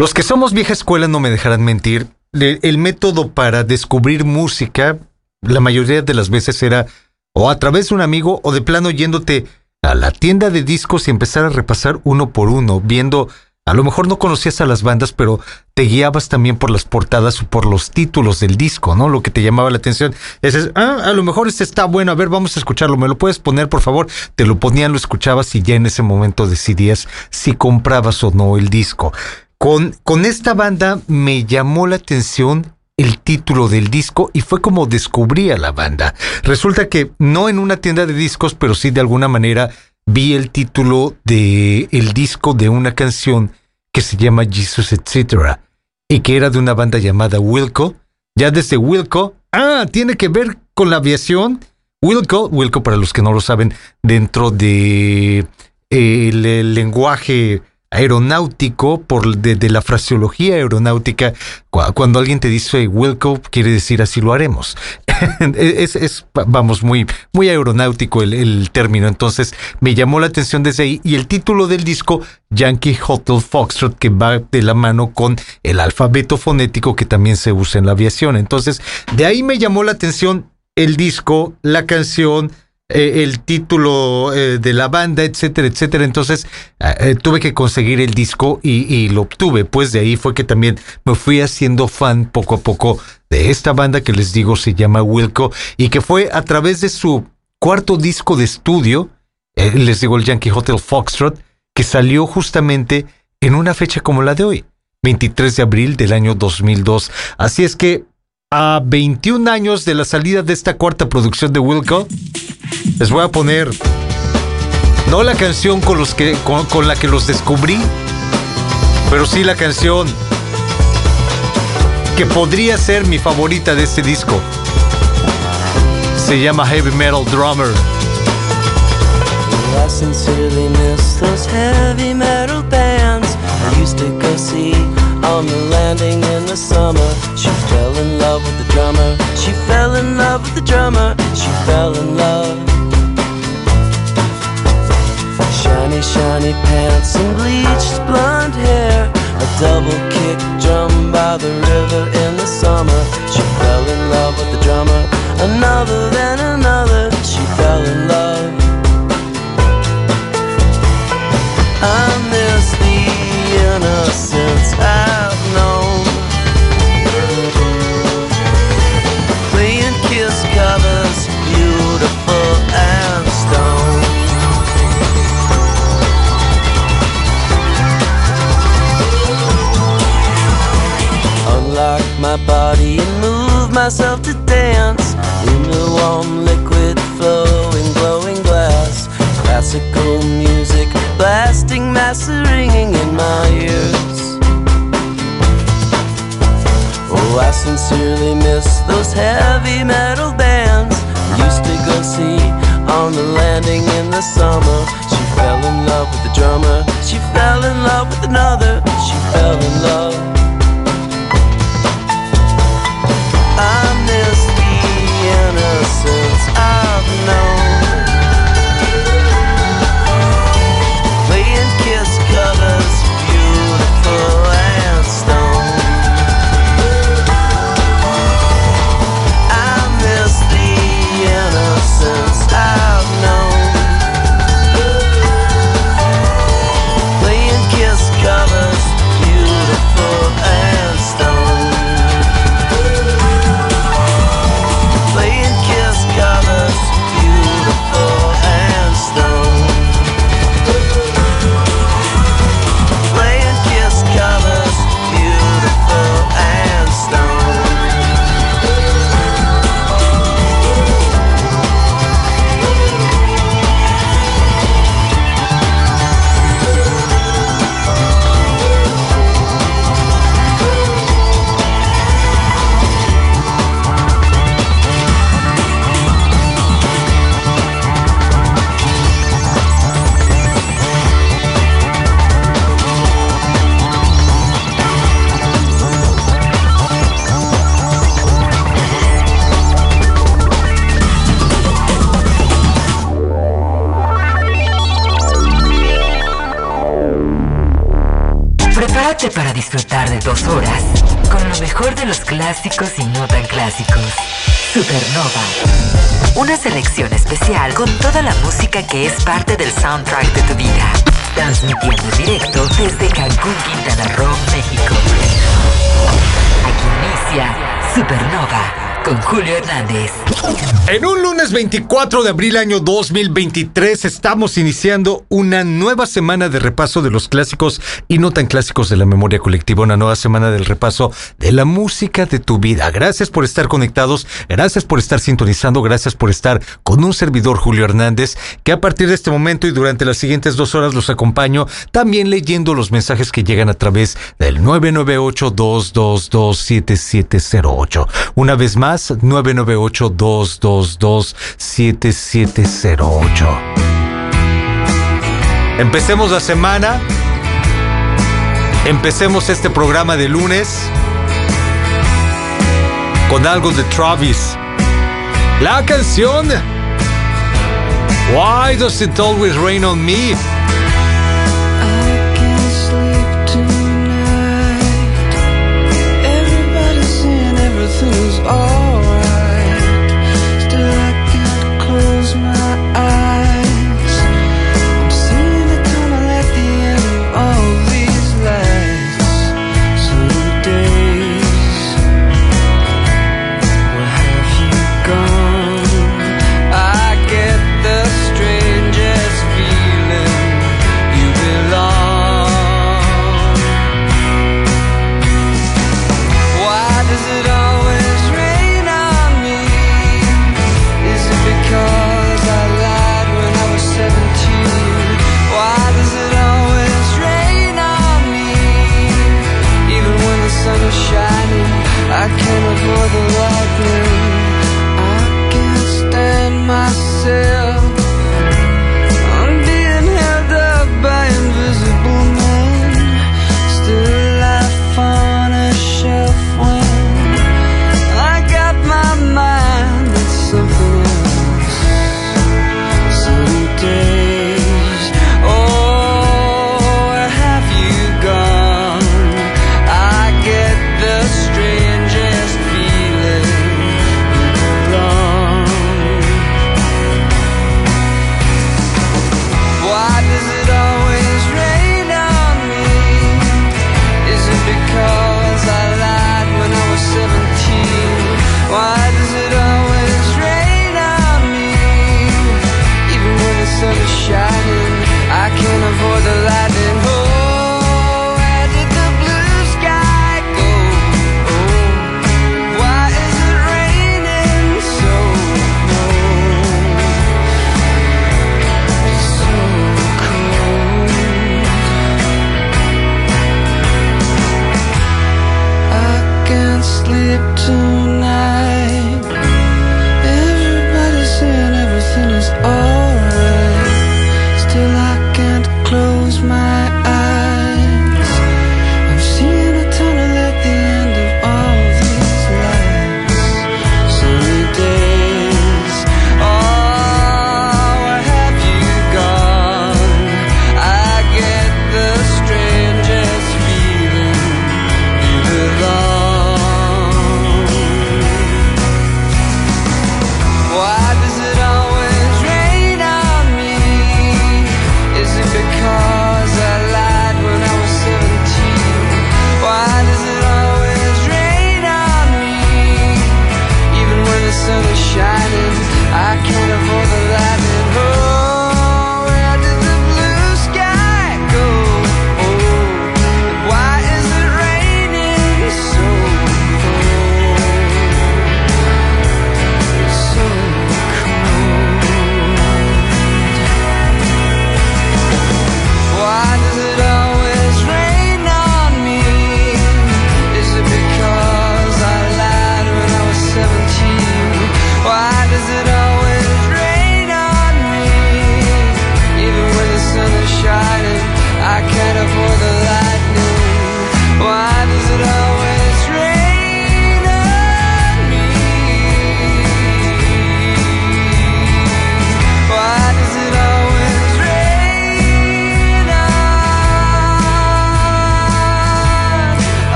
Los que somos vieja escuela no me dejarán mentir. El método para descubrir música, la mayoría de las veces era o a través de un amigo o de plano yéndote a la tienda de discos y empezar a repasar uno por uno, viendo a lo mejor no conocías a las bandas, pero te guiabas también por las portadas o por los títulos del disco, ¿no? Lo que te llamaba la atención. Es, ah, a lo mejor este está bueno, a ver, vamos a escucharlo, ¿me lo puedes poner, por favor? Te lo ponían, lo escuchabas y ya en ese momento decidías si comprabas o no el disco. Con, con esta banda me llamó la atención el título del disco y fue como descubrí a la banda. Resulta que no en una tienda de discos, pero sí de alguna manera vi el título de el disco de una canción que se llama Jesus Etc. y que era de una banda llamada Wilco. Ya desde Wilco, ah, tiene que ver con la aviación. Wilco, Wilco para los que no lo saben, dentro de el lenguaje aeronáutico, por de, la fraseología aeronáutica, cuando alguien te dice Wilco, quiere decir así lo haremos. es, es, vamos, muy, muy aeronáutico el, el, término. Entonces me llamó la atención desde ahí. Y el título del disco, Yankee Hotel Foxtrot, que va de la mano con el alfabeto fonético que también se usa en la aviación. Entonces, de ahí me llamó la atención el disco, la canción, eh, el título eh, de la banda, etcétera, etcétera. Entonces eh, tuve que conseguir el disco y, lo obtuve. Pues de ahí fue que también me fui haciendo fan poco a poco de esta banda que les digo se llama Wilco y que fue a través de su cuarto disco de estudio, les digo el Yankee Hotel Foxtrot, que salió justamente en una fecha como la de hoy, 23 de abril del año 2002. Así es que a 21 años de la salida de esta cuarta producción de Wilco, les voy a poner no la canción con, los que, con, la que los descubrí, pero sí la canción que podría ser mi favorita de este disco. Se llama Heavy Metal Drummer. Metal on the landing in the summer. She fell in love with the drummer. She fell in love with the drummer. She fell in love. Shiny, shiny pants and bleached blonde hair. A double kick drum by the river in the summer. She fell in love with the drummer. Another, then another. She fell in love. My body and move myself to dance in the warm liquid flowing glowing glass. Classical music blasting, mass ringing in my ears. Oh, I sincerely miss those heavy metal bands I used to go see on the landing in the summer. She fell in love with the drummer. She fell in love with another. She fell in love. Clásicos y no tan clásicos. Supernova. Una selección especial con toda la música que es parte del soundtrack de tu vida. Transmitiendo en directo desde Cancún, Quintana Roo, México. Aquí inicia Supernova con Julio Hernández. En un lunes 24 de abril año 2023 estamos iniciando una nueva semana de repaso de los clásicos y no tan clásicos de la memoria colectiva, una nueva semana del repaso de la música de tu vida. Gracias por estar conectados, gracias por estar sintonizando, gracias por estar con un servidor Julio Hernández, que a partir de este momento y durante las siguientes dos horas los acompaño también leyendo los mensajes que llegan a través del 998-222-7708. Una vez más, 998-222-7708. Empecemos la semana. Empecemos este programa de lunes con algo de Travis. La canción Why Does It Always Rain on Me?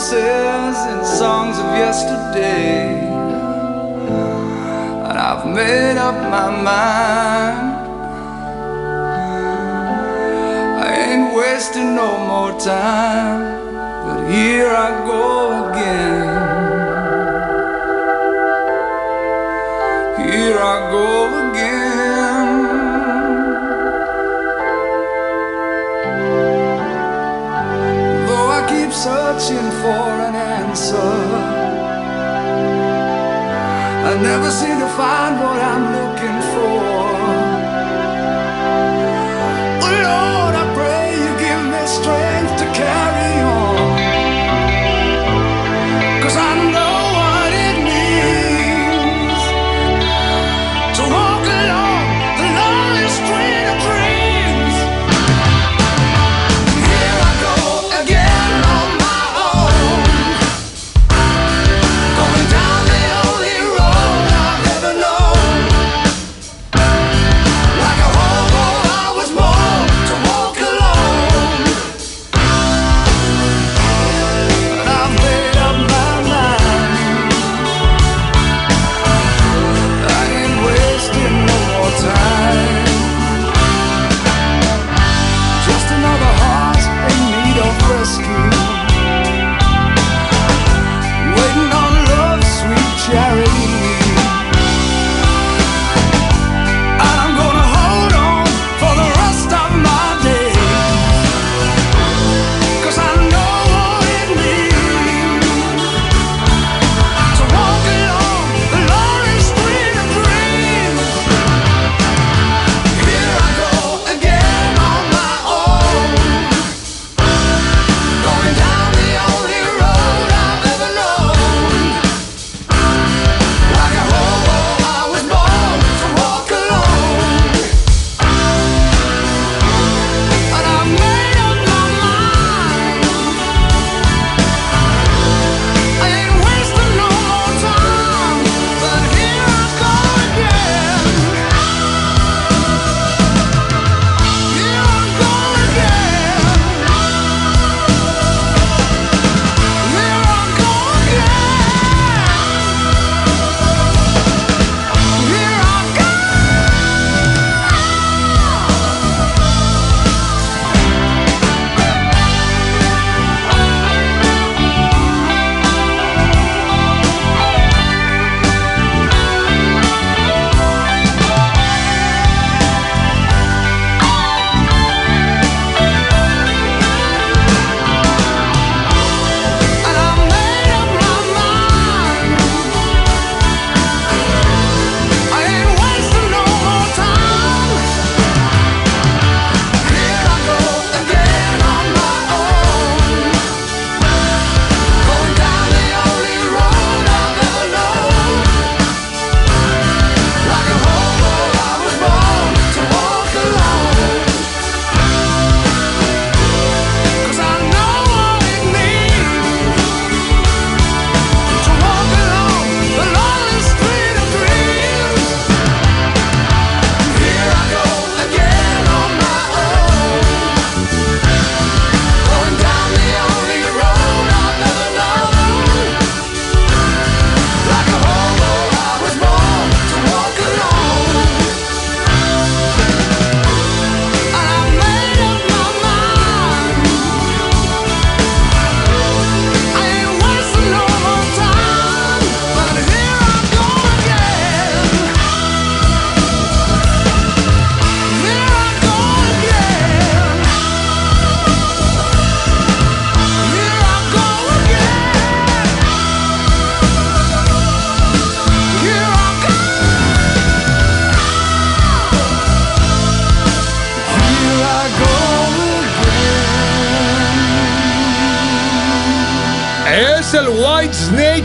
Promises and songs of yesterday, and I've made up my mind. I ain't wasting no more time, but here I go again. Here I go searching for an answer, I never seem to find what I'm looking for.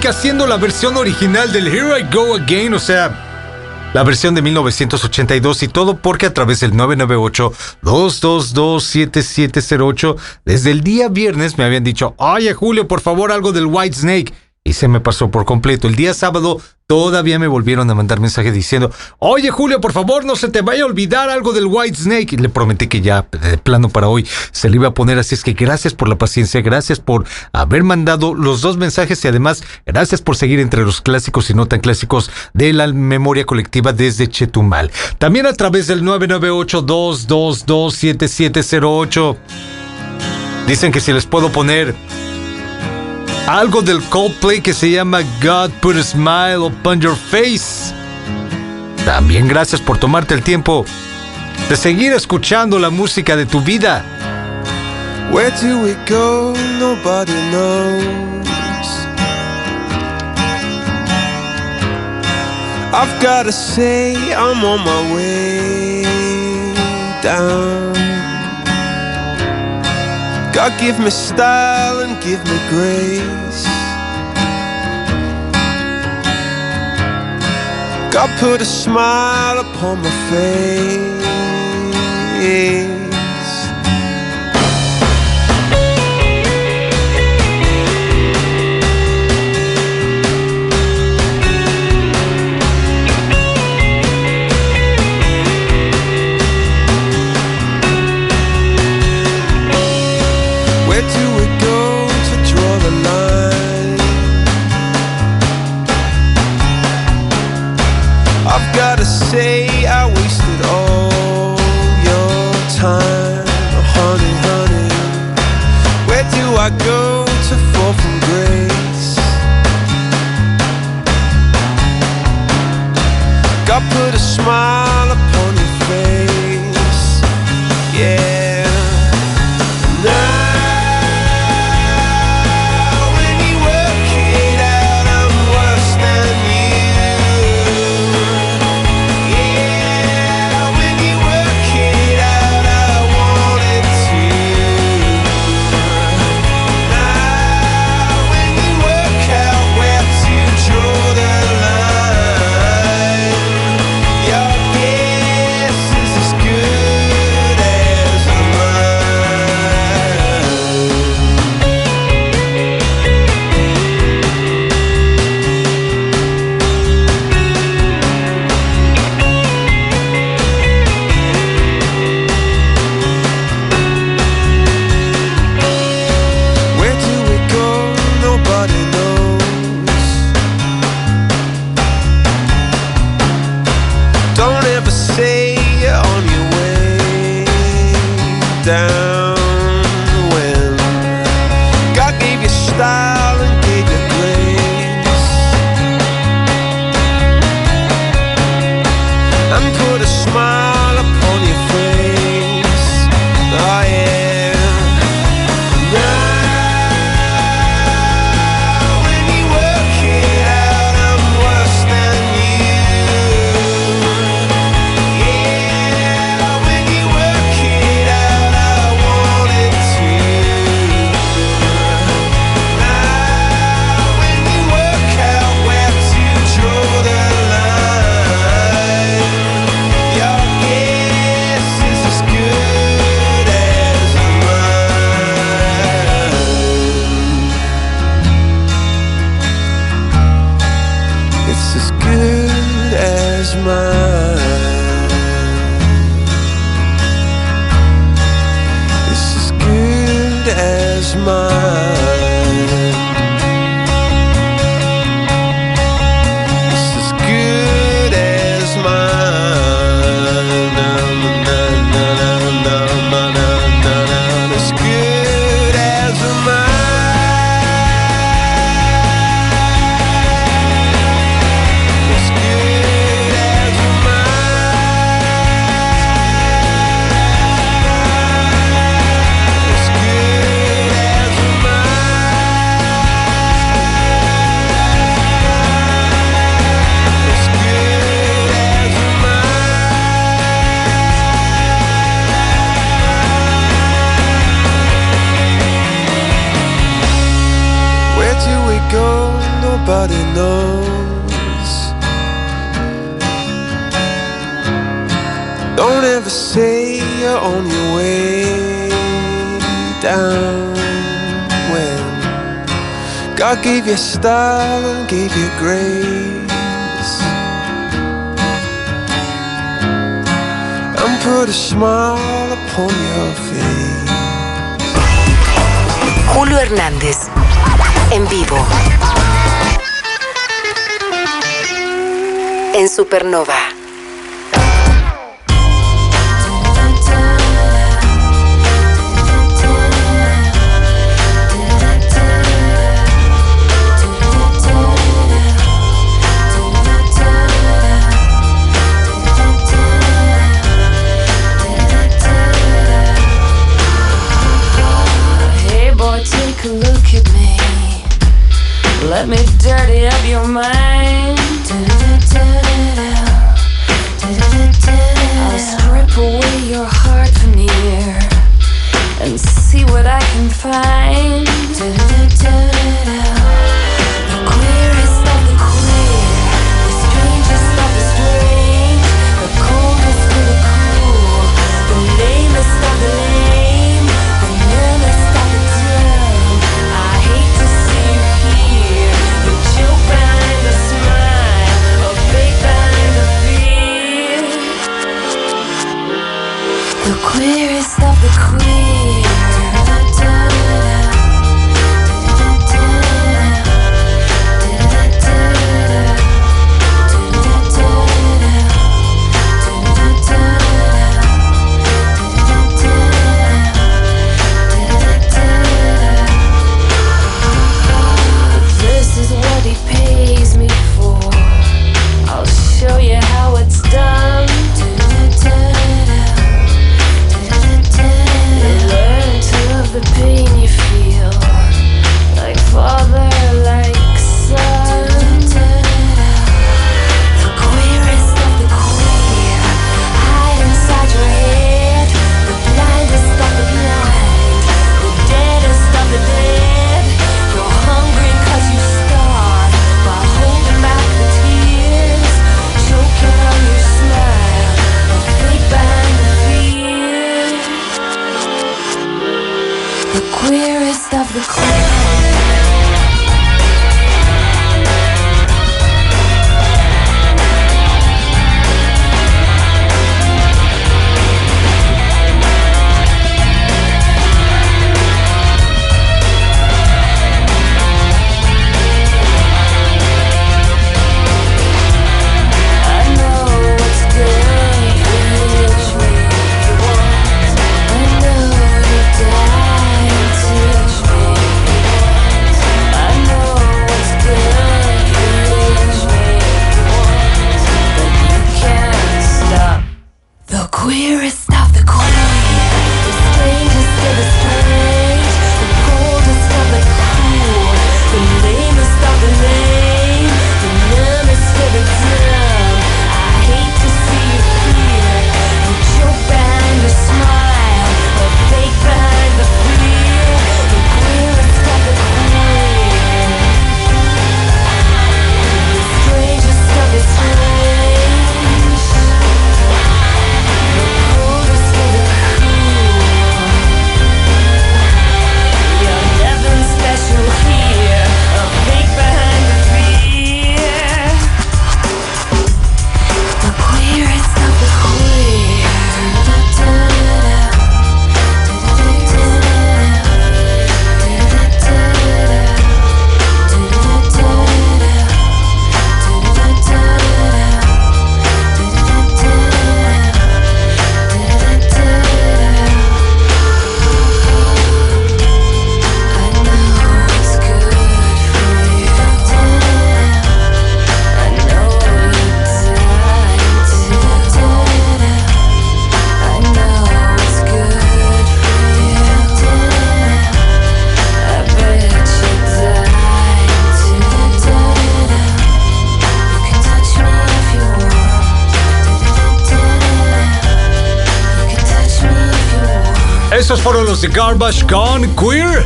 Haciendo la versión original del Here I Go Again, o sea, la versión de 1982 y todo porque a través del 998-222-7708, desde el día viernes me habían dicho, oye Julio, por favor algo del White Snake. Y se me pasó por completo. El día sábado todavía me volvieron a mandar mensaje diciendo, oye Julio, por favor no se te vaya a olvidar algo del White Snake. Le prometí que ya de plano para hoy se le iba a poner así. Es que gracias por la paciencia, gracias por haber mandado los dos mensajes y además gracias por seguir entre los clásicos y no tan clásicos de la memoria colectiva desde Chetumal. También a través del 998-222-7708. Dicen que si les puedo poner algo del Coldplay que se llama God Put a Smile Upon Your Face. También gracias por tomarte el tiempo de seguir escuchando la música de tu vida. Where do we go? Nobody knows. I've gotta say, I'm on my way down. God give me style and give me grace. God put a smile upon my face. Don't ever say you're on your way down when God gave you style and gave you grace and put a smile upon your face. Julio Hernández, en vivo. En Supernova. Let me dirty up your mind. I'll strip away your heart veneer and see what I can find. fueron los de Garbage Gone Queer.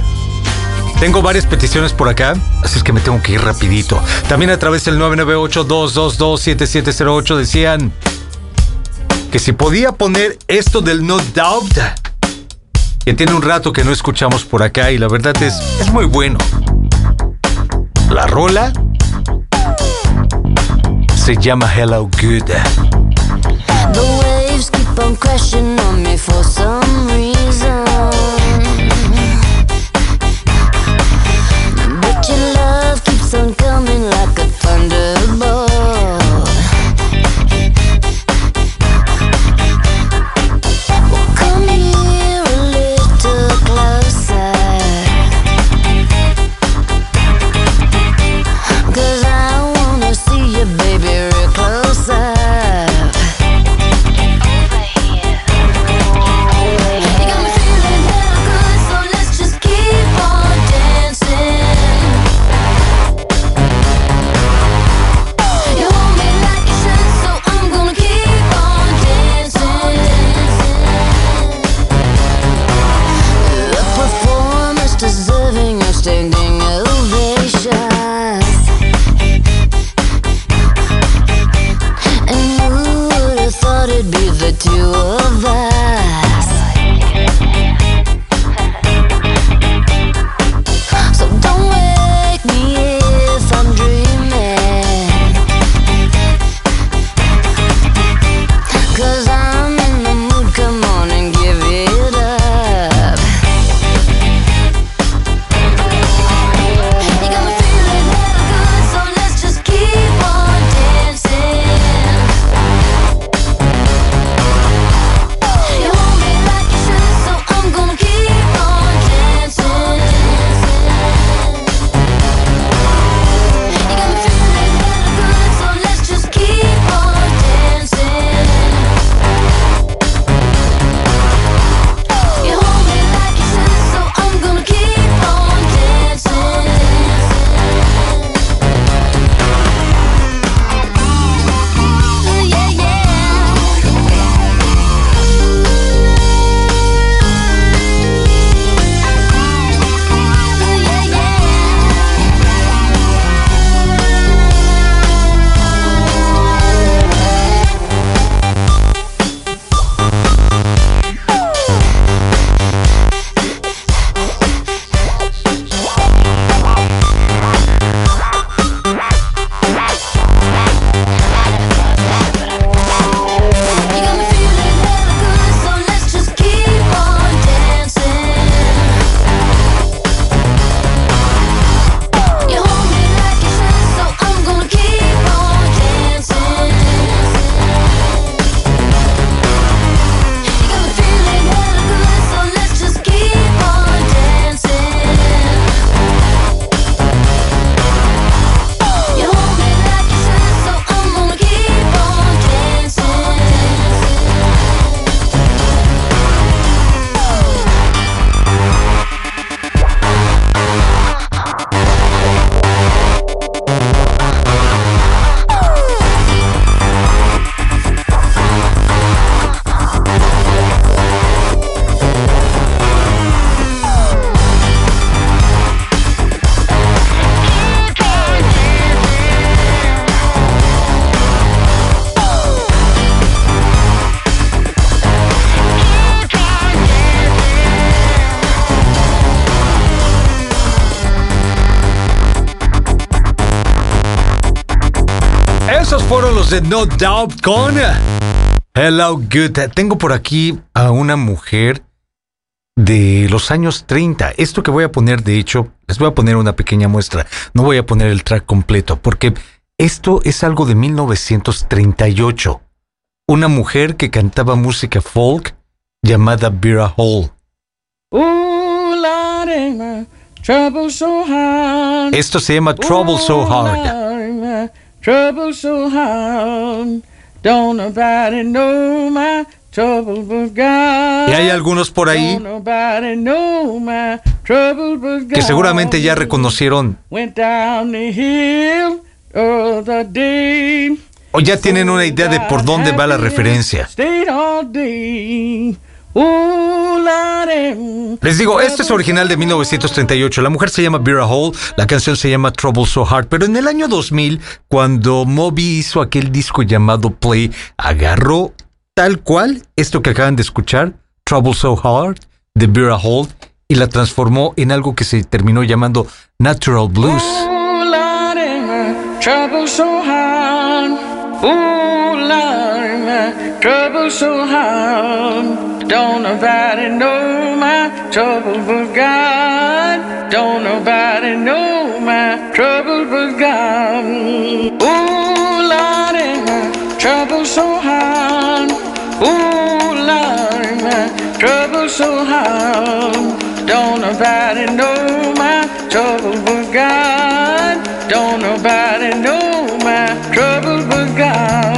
Tengo varias peticiones por acá, así es que me tengo que ir rapidito. También a través del 998-222-7708 decían que si podía poner esto del No Doubt, que tiene un rato que no escuchamos por acá y la verdad es, es muy bueno. La rola se llama Hello Good. The waves keep on crashing on me. De No Doubt con Hello Good. Tengo por aquí a una mujer de los años 30. Esto que voy a poner, de hecho, les voy a poner una pequeña muestra. No voy a poner el track completo porque esto es algo de 1938. Una mujer que cantaba música folk llamada Vera Hall. Ooh, trouble so hard. Esto se llama Trouble So Hard. Trouble so hard. Don't nobody know my trouble but God. Y hay algunos por ahí Don't nobody know my trouble but God. que seguramente ya reconocieron Went down the hill the other day. o ya tienen una idea de por dónde va la referencia. Les digo, este es original de 1938. La mujer se llama Vera Hall, la canción se llama Trouble So Hard. Pero en el año 2000, cuando Moby hizo aquel disco llamado Play, agarró tal cual esto que acaban de escuchar, Trouble So Hard, de Vera Holt, y la transformó en algo que se terminó llamando Natural Blues. Ooh, Lordy, my trouble so hard. Don't nobody know my trouble but God. Don't nobody know my trouble but God. Ooh, Lordy, my trouble so hard. Ooh, Lordy, my trouble so hard. Don't nobody know my trouble but God. Don't nobody know my trouble but God.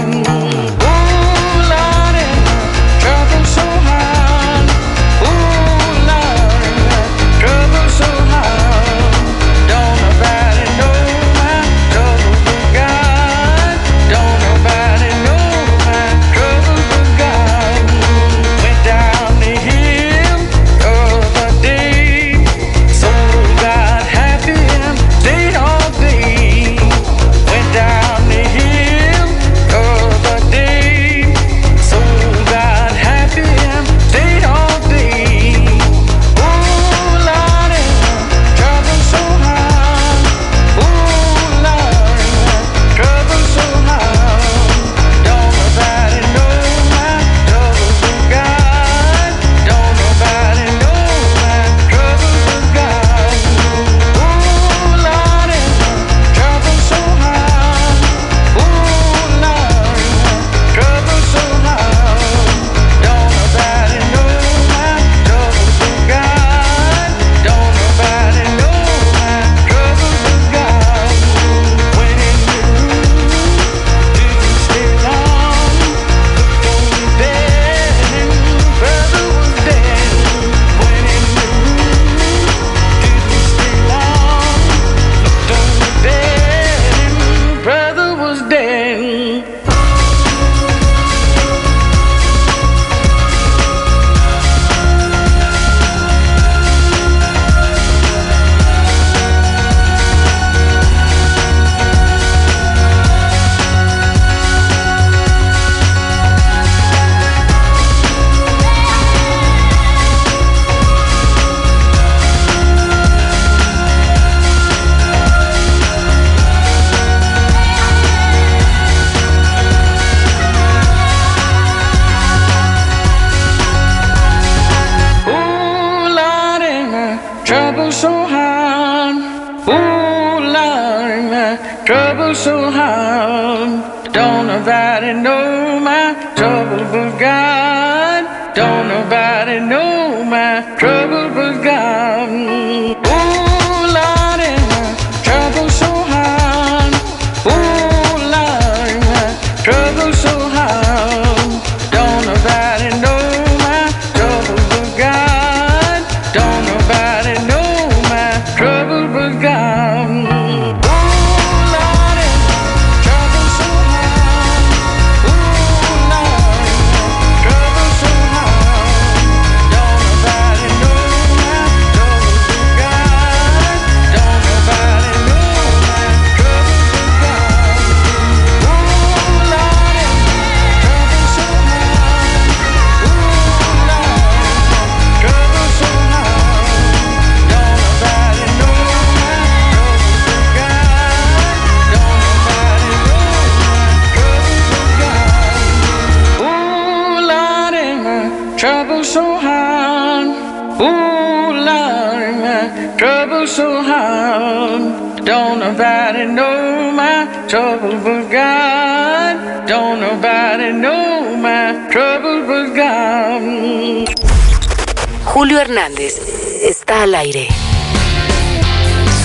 Está al aire.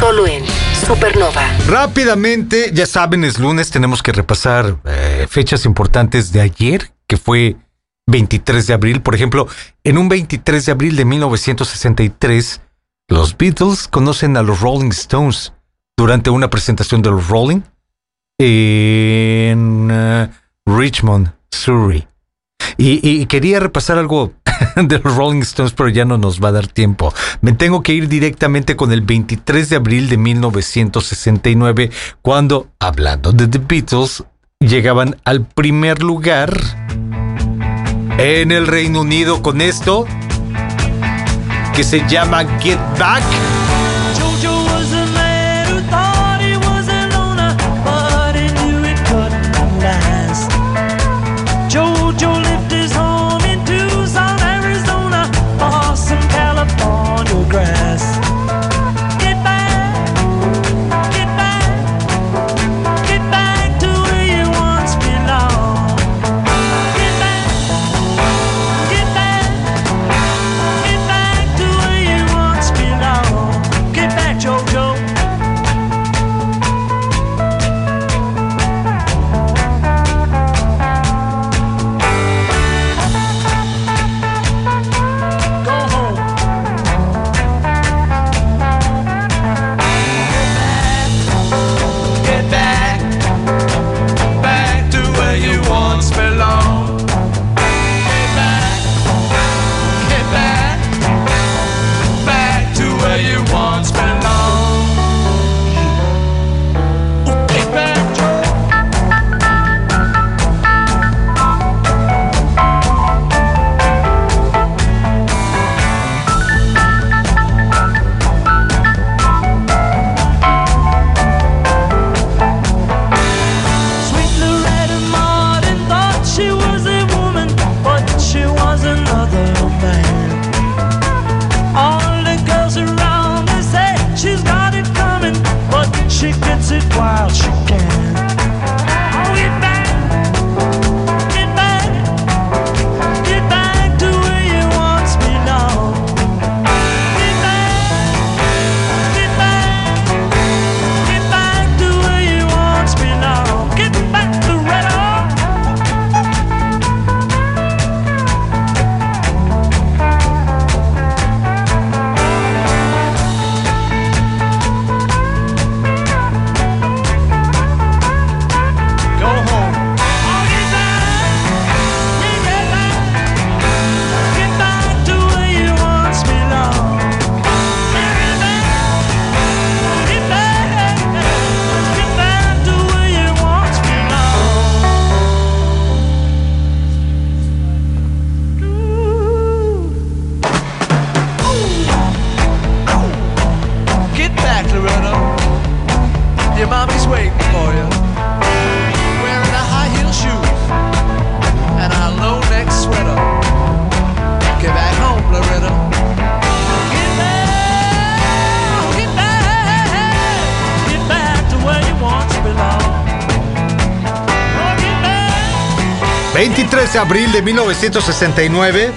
Solo en Supernova. Rápidamente, ya saben, es lunes, tenemos que repasar eh, fechas importantes de ayer, que fue 23 de abril. Por ejemplo, en un 23 de abril de 1963, los Beatles conocen a los Rolling Stones durante una presentación de los Rolling en eh, Richmond, Surrey. Y quería repasar algo de los Rolling Stones, pero ya no nos va a dar tiempo. Me tengo que ir directamente con el 23 de abril de 1969, cuando, hablando de The Beatles, llegaban al primer lugar en el Reino Unido con esto que se llama Get Back. De abril de 1969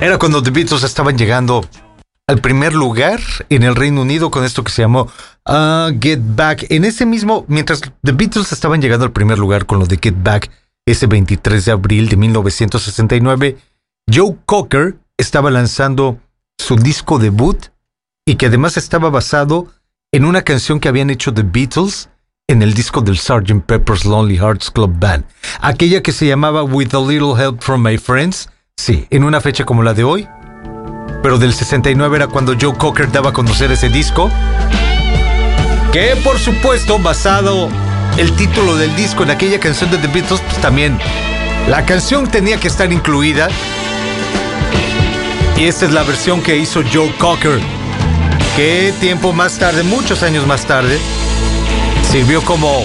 era cuando The Beatles estaban llegando al primer lugar en el Reino Unido con esto que se llamó ah, Get Back. En ese mismo, mientras The Beatles estaban llegando al primer lugar con lo de Get Back, ese 23 de abril de 1969, Joe Cocker estaba lanzando su disco debut y que además estaba basado en una canción que habían hecho The Beatles en el disco del Sgt. Pepper's Lonely Hearts Club Band, aquella que se llamaba With a Little Help from My Friends, sí, en una fecha como la de hoy, pero del 69 era cuando Joe Cocker daba a conocer ese disco, que por supuesto basado el título del disco en aquella canción de The Beatles, pues también la canción tenía que estar incluida. Y esta es la versión que hizo Joe Cocker, que tiempo más tarde, muchos años más tarde, sirvió como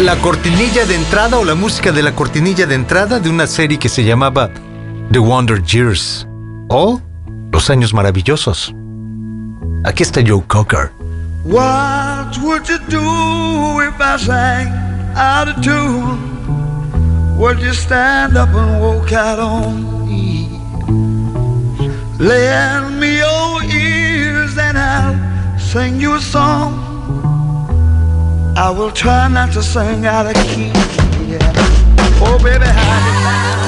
la cortinilla de entrada o la música de la cortinilla de entrada de una serie que se llamaba The Wonder Years o Los Años Maravillosos. Aquí está Joe Cocker. What would you do if I sang out of tune? Would you stand up and walk out on me? Lend me your ears and I'll sing you a song. I will try not to sing out of key. Yeah. Oh, baby, how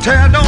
tear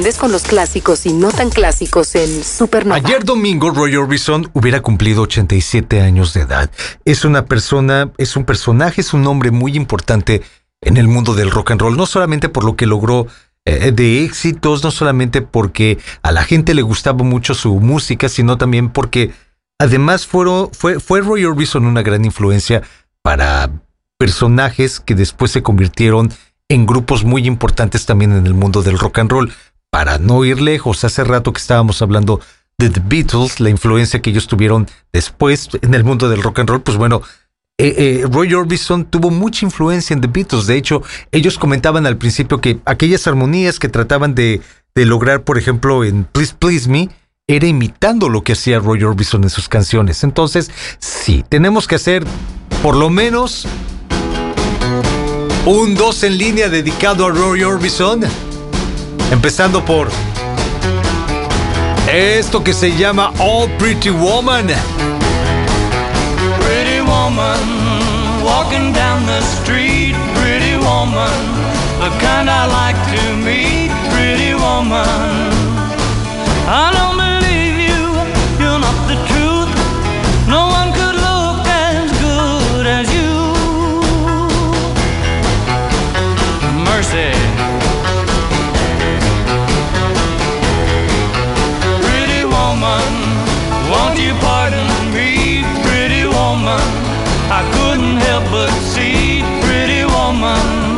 Con los clásicos y no tan clásicos en Supernova. Ayer domingo Roy Orbison hubiera cumplido 87 años de edad. Es una persona, es un personaje, es un hombre muy importante en el mundo del rock and roll, no solamente por lo que logró eh, de éxitos, no solamente porque a la gente le gustaba mucho su música, sino también porque además fue, fue Roy Orbison una gran influencia para personajes que después se convirtieron en grupos muy importantes también en el mundo del rock and roll. Para no ir lejos, hace rato que estábamos hablando de The Beatles, la influencia que ellos tuvieron después en el mundo del rock and roll, pues bueno, eh, eh, Roy Orbison tuvo mucha influencia en The Beatles. De hecho, ellos comentaban al principio que aquellas armonías que trataban de, de lograr, por ejemplo, en Please Please Me, era imitando lo que hacía Roy Orbison en sus canciones. Entonces, sí, tenemos que hacer por lo menos un dos en línea dedicado a Roy Orbison. Empezando por esto que se llama All Pretty Woman. Pretty woman, walking down the street, pretty woman, the kind I like to meet, pretty woman. I won't you pardon me, pretty woman? I couldn't help but see, pretty woman,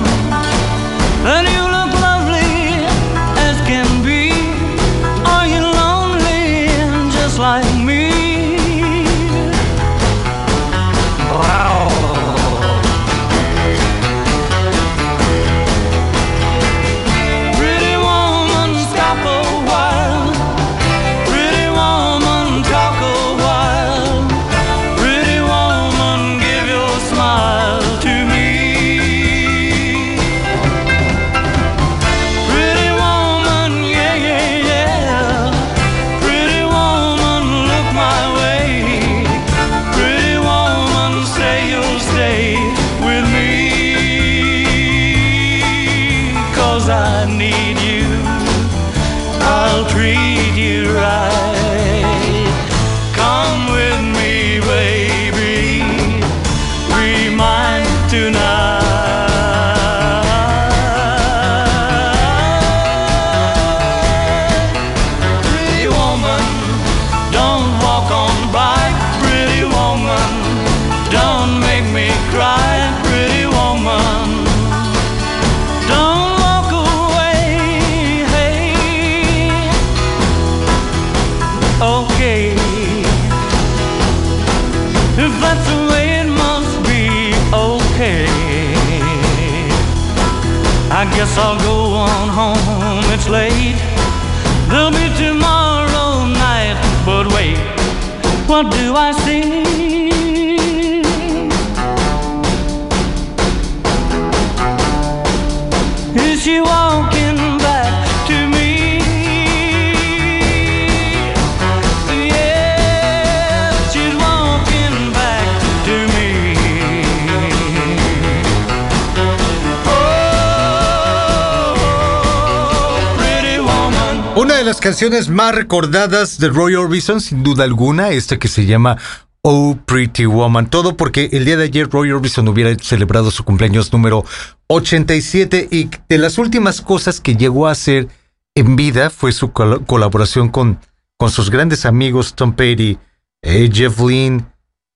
Una de las canciones más recordadas de Roy Orbison, sin duda alguna, esta que se llama Oh Pretty Woman. Todo porque el día de ayer Roy Orbison hubiera celebrado su cumpleaños número 87 y de las últimas cosas que llegó a hacer en vida fue su col- colaboración con, con sus grandes amigos Tom Petty, eh, Jeff Lynne,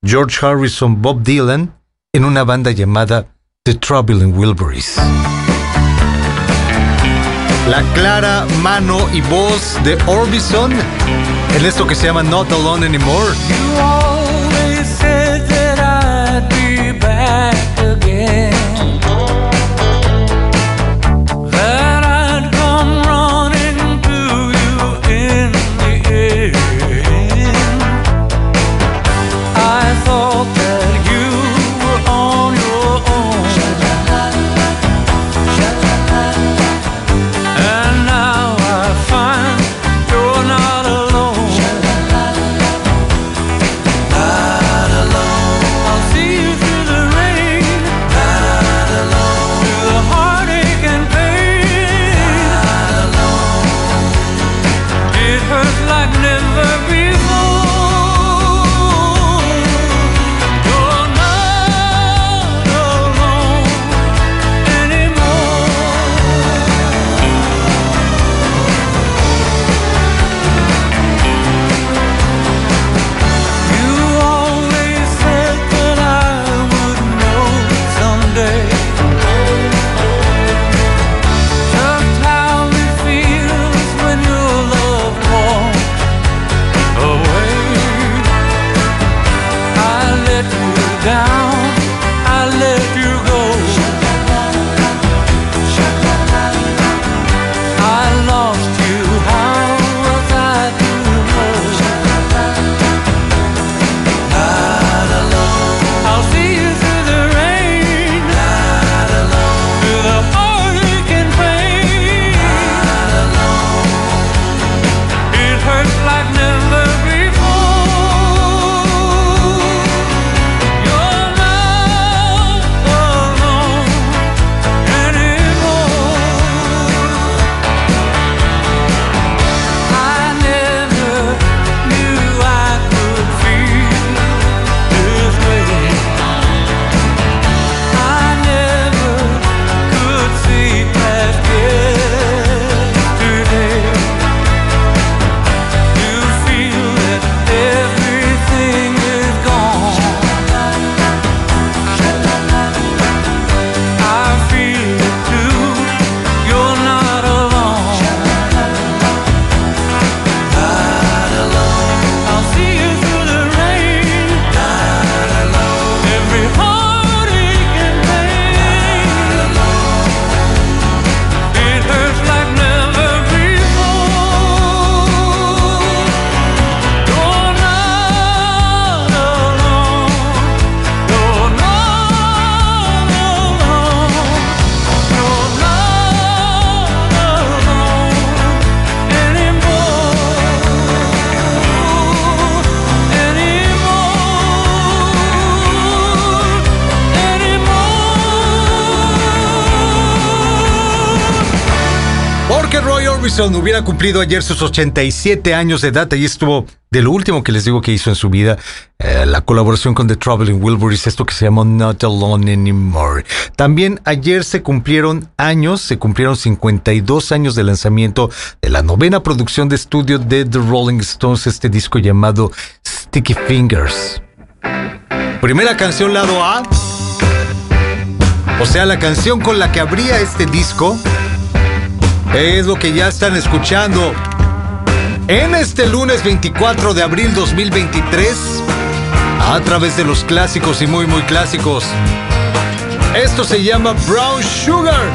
George Harrison, Bob Dylan, en una banda llamada The Trouble Wilburys. La clara mano y voz de Orbison en esto que se llama Not Alone Anymore. Orbison hubiera cumplido ayer sus 87 años de edad. Ahí estuvo de lo último que les digo que hizo en su vida, eh, la colaboración con The Traveling Wilburys, esto que se llama Not Alone Anymore. También ayer se cumplieron años, se cumplieron 52 años de lanzamiento de la novena producción de estudio de The Rolling Stones, este disco llamado Sticky Fingers. Primera canción lado A. O sea, la canción con la que abría este disco es lo que ya están escuchando en este lunes 24 de abril 2023 a través de los clásicos y muy muy clásicos. Esto se llama Brown Sugar.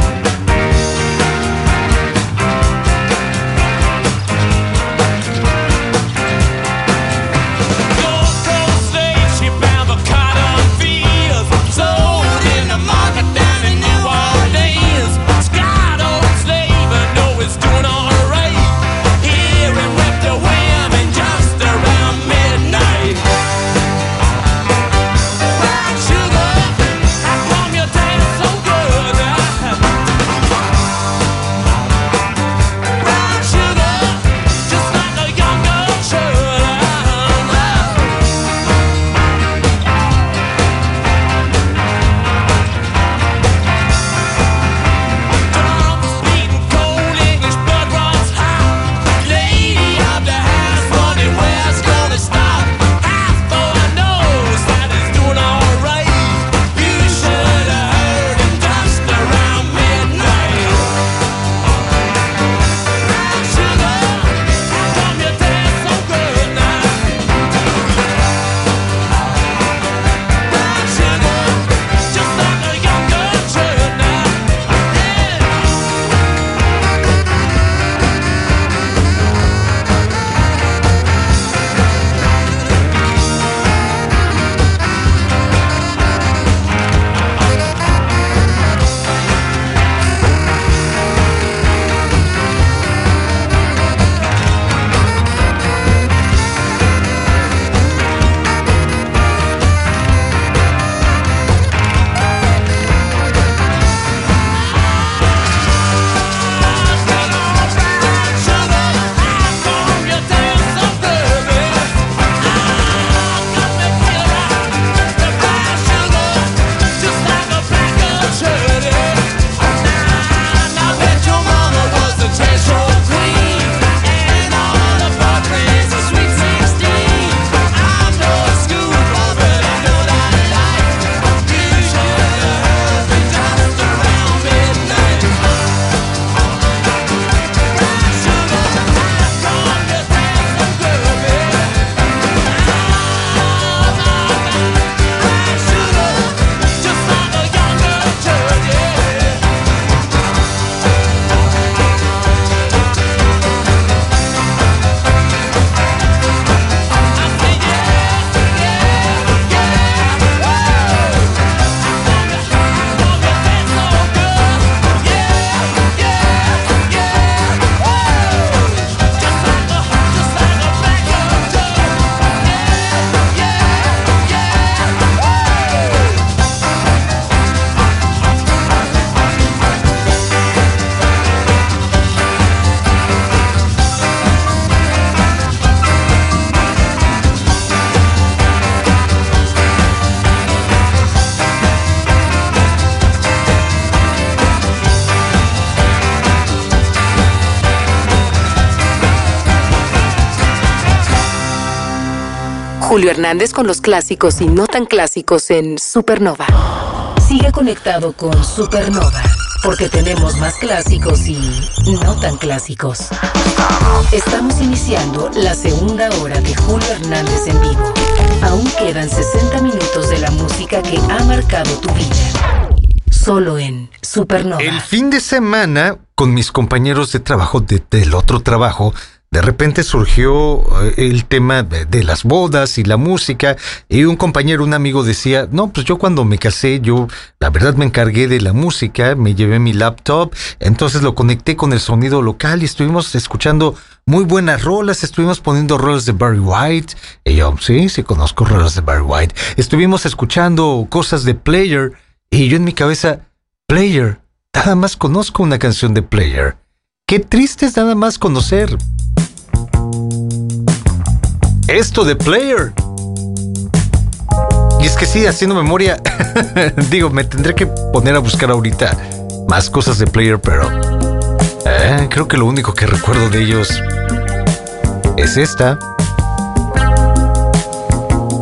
Julio Hernández con los clásicos y no tan clásicos en Supernova. Sigue conectado con Supernova, porque tenemos más clásicos y no tan clásicos. Estamos iniciando la segunda hora de Julio Hernández en vivo. Aún quedan 60 minutos de la música que ha marcado tu vida. Solo en Supernova. El fin de semana, con mis compañeros de trabajo de- del otro trabajo, de repente surgió eh, el tema de, las bodas y la música, y un compañero, un amigo decía, no, pues yo cuando me casé, yo la verdad me encargué de la música, me llevé mi laptop, entonces lo conecté con el sonido local y estuvimos escuchando muy buenas rolas, estuvimos poniendo rolas de Barry White, y yo, sí, sí conozco rolas de Barry White, estuvimos escuchando cosas de Player, y yo en mi cabeza, Player, nada más conozco una canción de Player. Qué triste es nada más conocer esto de Player. Y es que sí, haciendo memoria, digo, me tendré que poner a buscar ahorita más cosas de Player, pero eh, creo que lo único que recuerdo de ellos es esta,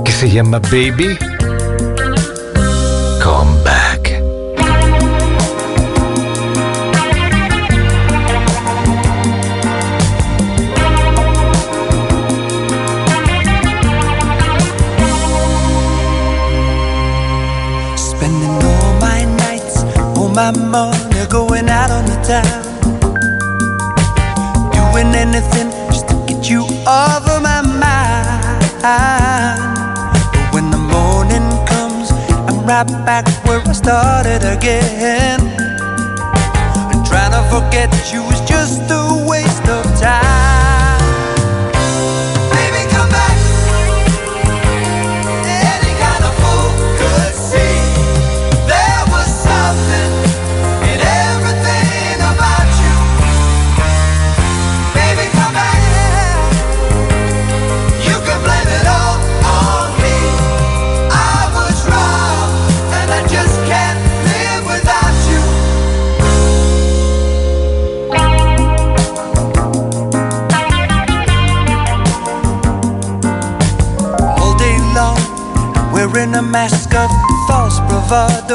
que se llama Baby Come Back. My money going out on the town. Doing anything just to get you off of my mind. But when the morning comes, I'm right back where I started again. And trying to forget you was just a waste of time. va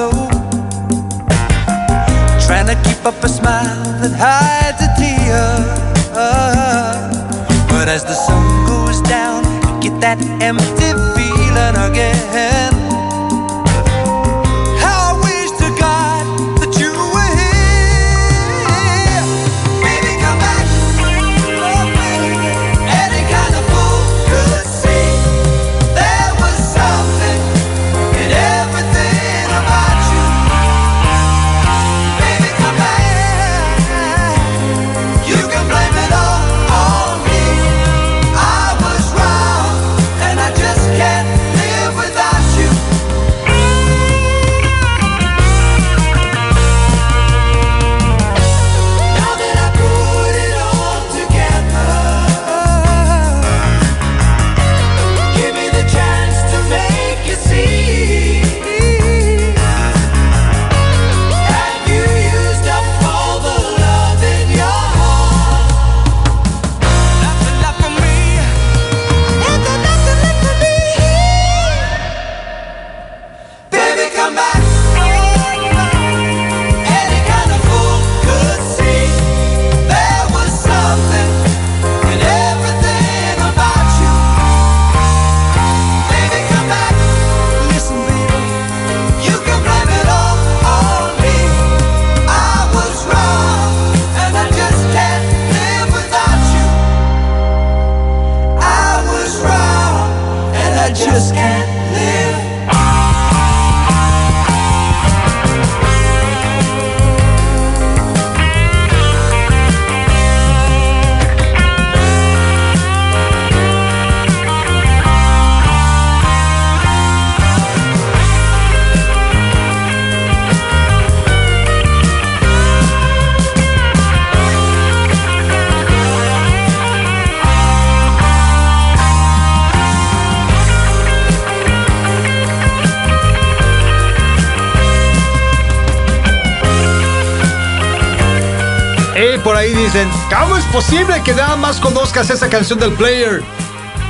¿cómo es posible que nada más conozcas esa canción del player?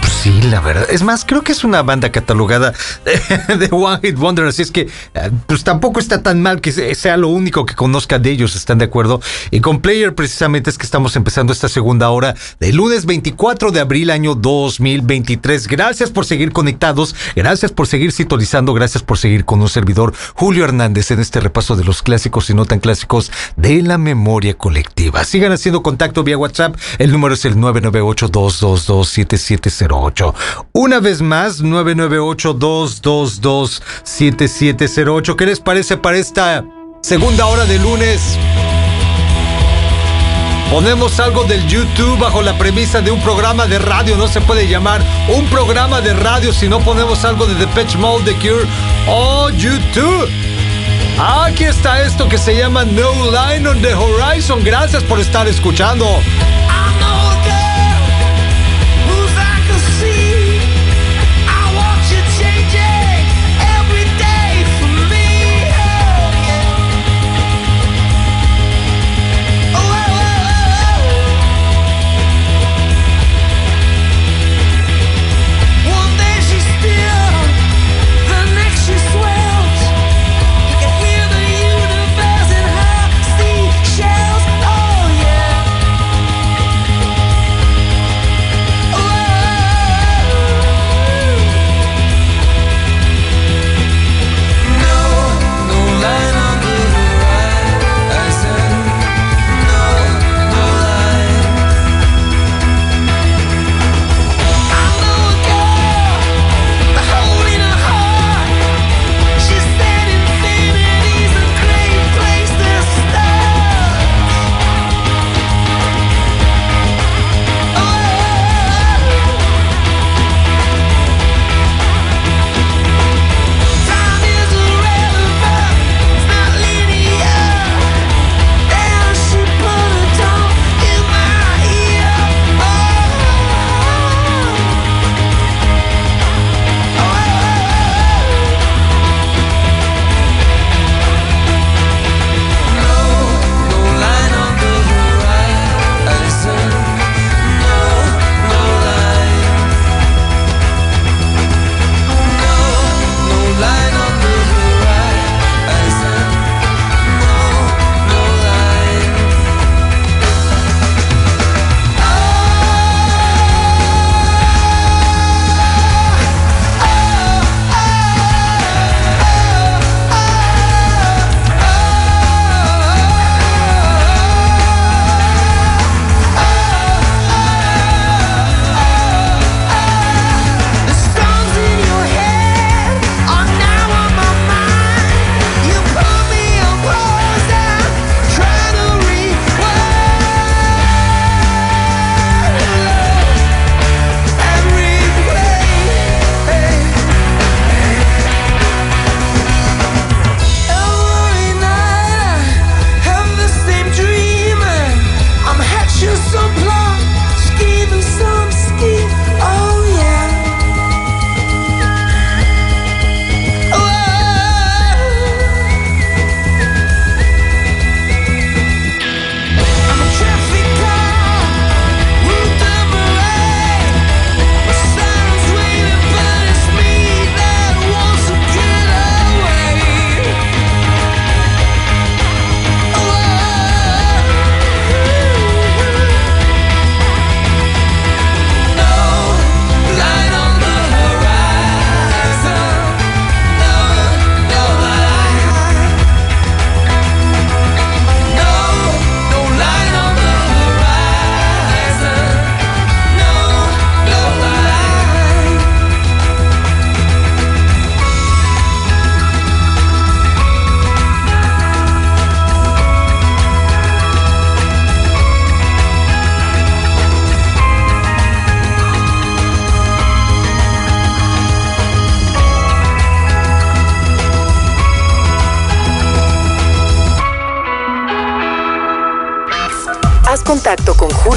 Pues sí, la verdad. Es más, creo que es una banda catalogada de, One Hit Wonder, así es que eh, pues tampoco está tan mal que se- sea lo único que conozca de ellos, ¿están de acuerdo? Y con Player precisamente es que estamos empezando esta segunda hora del lunes 24 de abril año 2023. Gracias por seguir conectados, gracias por seguir sintonizando, gracias por seguir con un servidor Julio Hernández en este repaso de los clásicos y no tan clásicos de la memoria colectiva. Sigan haciendo contacto vía WhatsApp, el número es el 998-222-7708. Una vez más, 998-222-7708. ¿Qué les parece para esta segunda hora de lunes? Ponemos algo del YouTube bajo la premisa de un programa de radio. No se puede llamar un programa de radio si no ponemos algo de Depeche Mode, The Cure o YouTube. Aquí está esto que se llama No Line on the Horizon. Gracias por estar escuchando.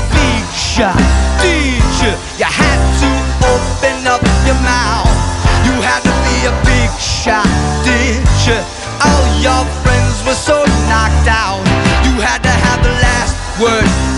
Big shot. Teacher, you had to open up your mouth. You had to be a big shot, you? All your friends were so knocked out. You had to have the last word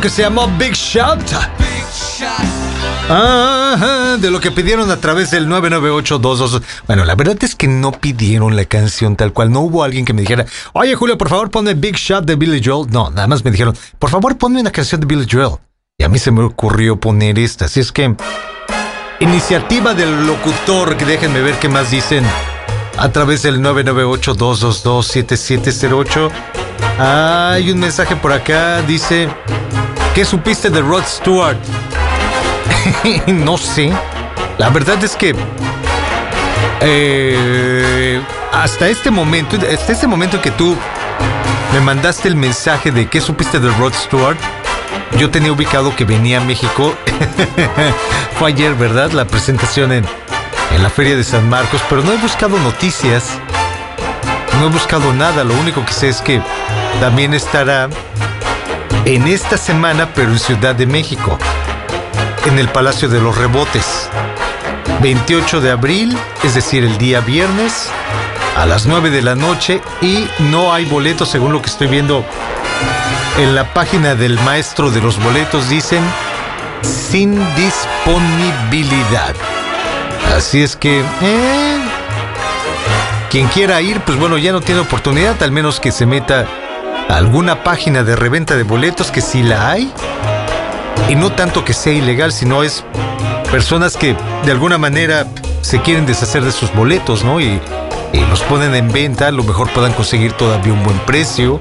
que se llamó Big Shot. Big. Ajá, de lo que pidieron a través del 99822. Bueno, la verdad es que no pidieron la canción tal cual. No hubo alguien que me dijera, oye Julio, por favor ponme Big Shot de Billy Joel. No, nada más me dijeron, por favor ponme una canción de Billy Joel. Y a mí se me ocurrió poner esta. Así es que, iniciativa del locutor, que déjenme ver qué más dicen. A través del 998-222-7708. Hay un mensaje por acá, dice, ¿qué supiste de Rod Stewart? no sé. La verdad es que eh, hasta este momento, hasta este momento que tú me mandaste el mensaje de qué supiste de Rod Stewart, yo tenía ubicado que venía a México. Fue ayer, ¿verdad? La presentación en, en la Feria de San Marcos, pero no he buscado noticias. No he buscado nada. Lo único que sé es que también estará en esta semana, pero en Ciudad de México en el Palacio de los Rebotes. 28 de abril, es decir, el día viernes, a las 9 de la noche y no hay boletos según lo que estoy viendo en la página del maestro de los boletos dicen sin disponibilidad. Así es que eh, quien quiera ir, pues bueno, ya no tiene oportunidad, al menos que se meta alguna página de reventa de boletos que sí la hay y no tanto que sea ilegal, sino es personas que de alguna manera se quieren deshacer de sus boletos, ¿no? Y, los ponen en venta, a lo mejor puedan conseguir todavía un buen precio.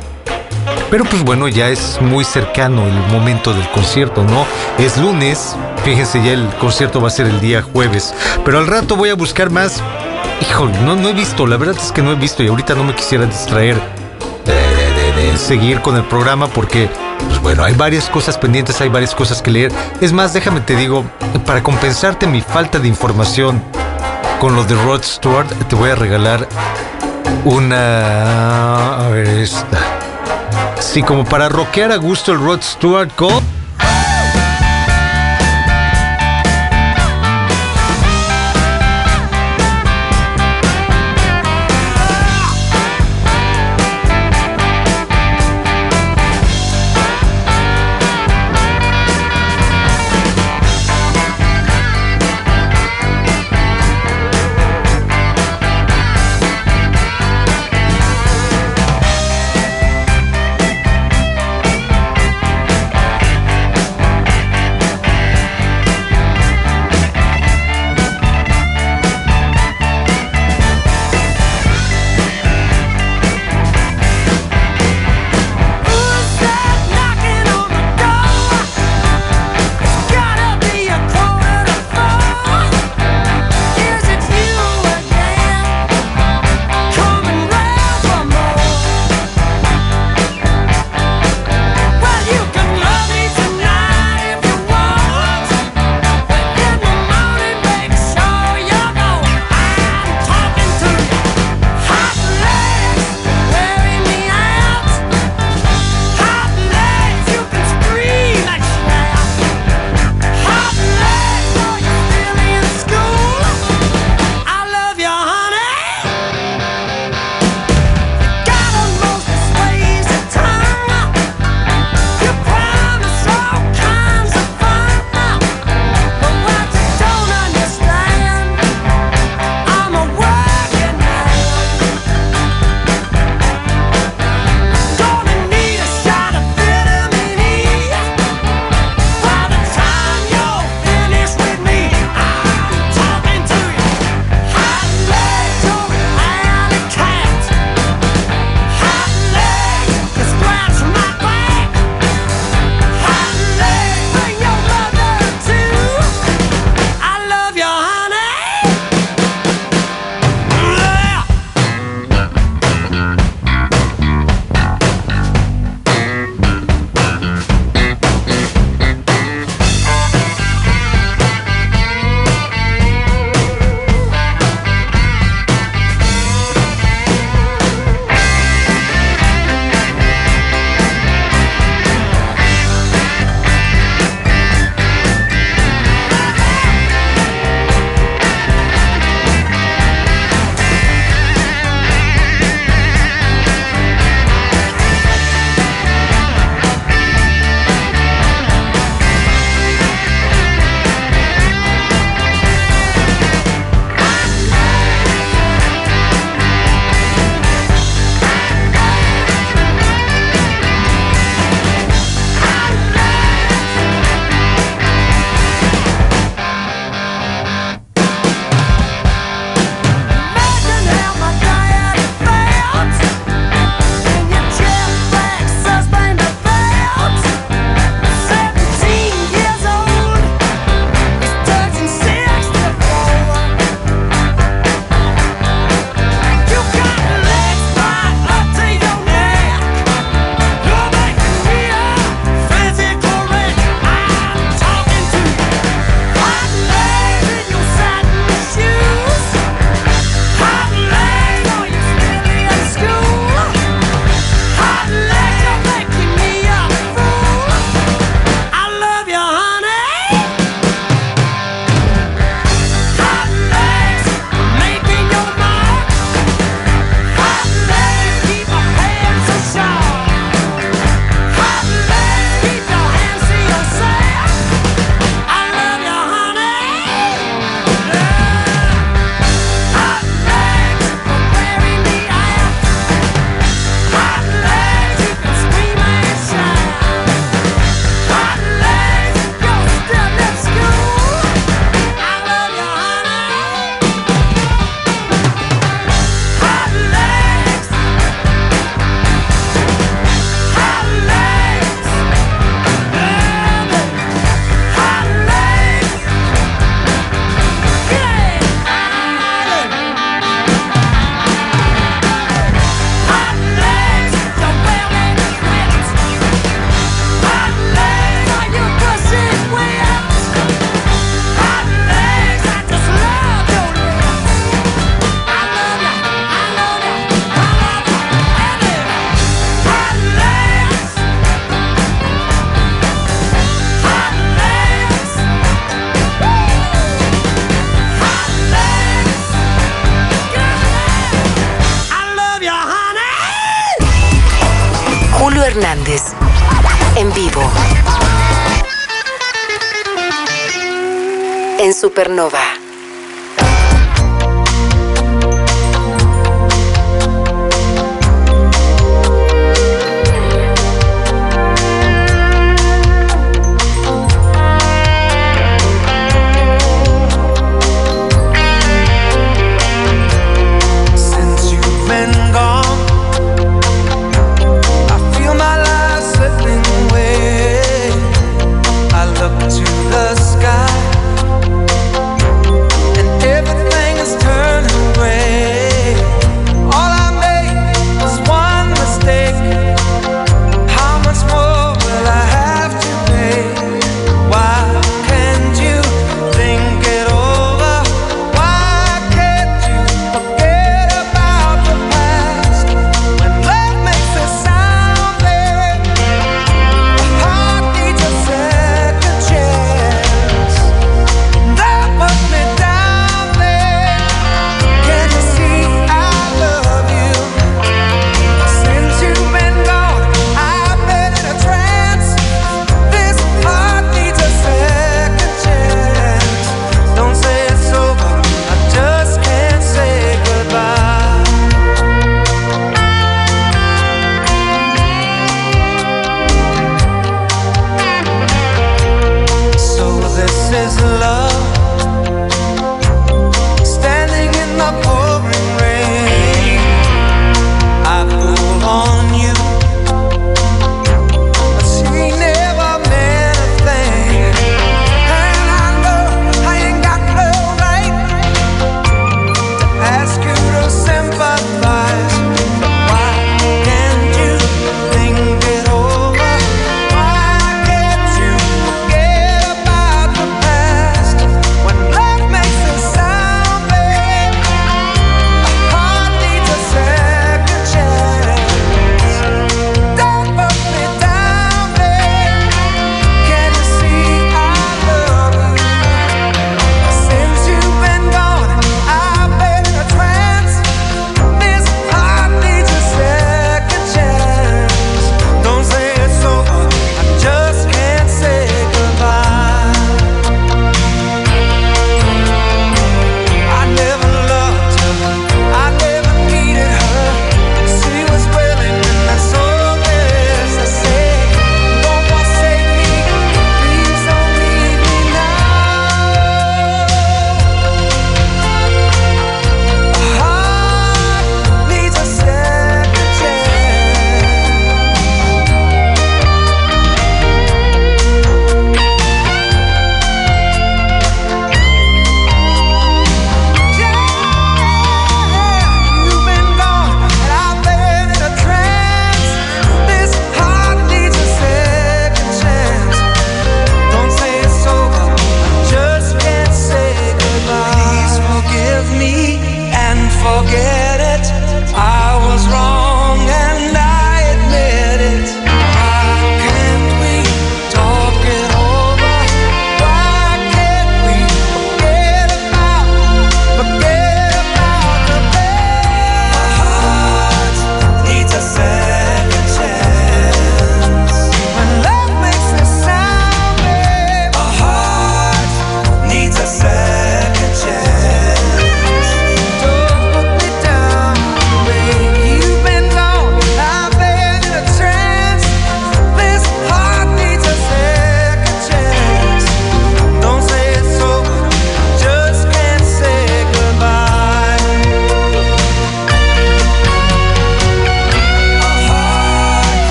Pero pues bueno, ya es muy cercano el momento del concierto, ¿no? Es lunes, fíjense, ya el concierto va a ser el día jueves. Pero al rato voy a buscar más. Híjole, no, no he visto, la verdad es que no he visto y ahorita no me quisiera distraer seguir con el programa porque, pues bueno, hay varias cosas pendientes, hay varias cosas que leer. Es más, déjame te digo, para compensarte mi falta de información con lo de Rod Stewart, te voy a regalar una... A ver, esta. Sí, como para rockear a gusto el Rod Stewart con... Supernova.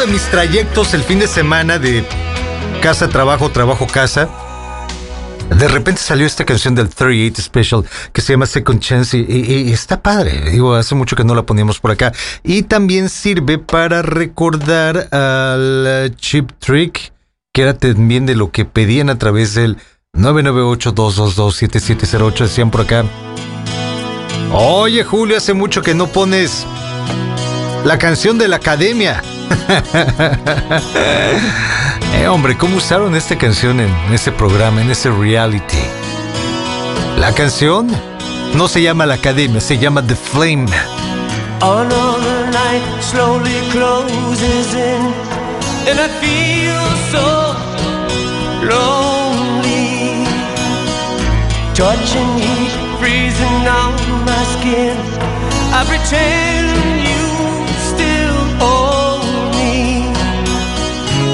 De mis trayectos el fin de semana de casa, trabajo, trabajo, casa, de repente salió esta canción del 38 Special que se llama Second Chance y, está padre. Digo, hace mucho que no la poníamos por acá. Y también sirve para recordar al eh, Chip Trick, que era también de lo que pedían a través del 998-222-7708. Decían por acá. Oye, Julio, hace mucho que no pones la canción de la academia. Eh, hombre, ¿cómo usaron esta canción en ese programa, en ese reality? La canción no se llama La Academia, se llama The Flame. Another night slowly closes in, and I feel so lonely. Touching heat freezing on my skin. I pretend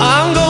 I'm going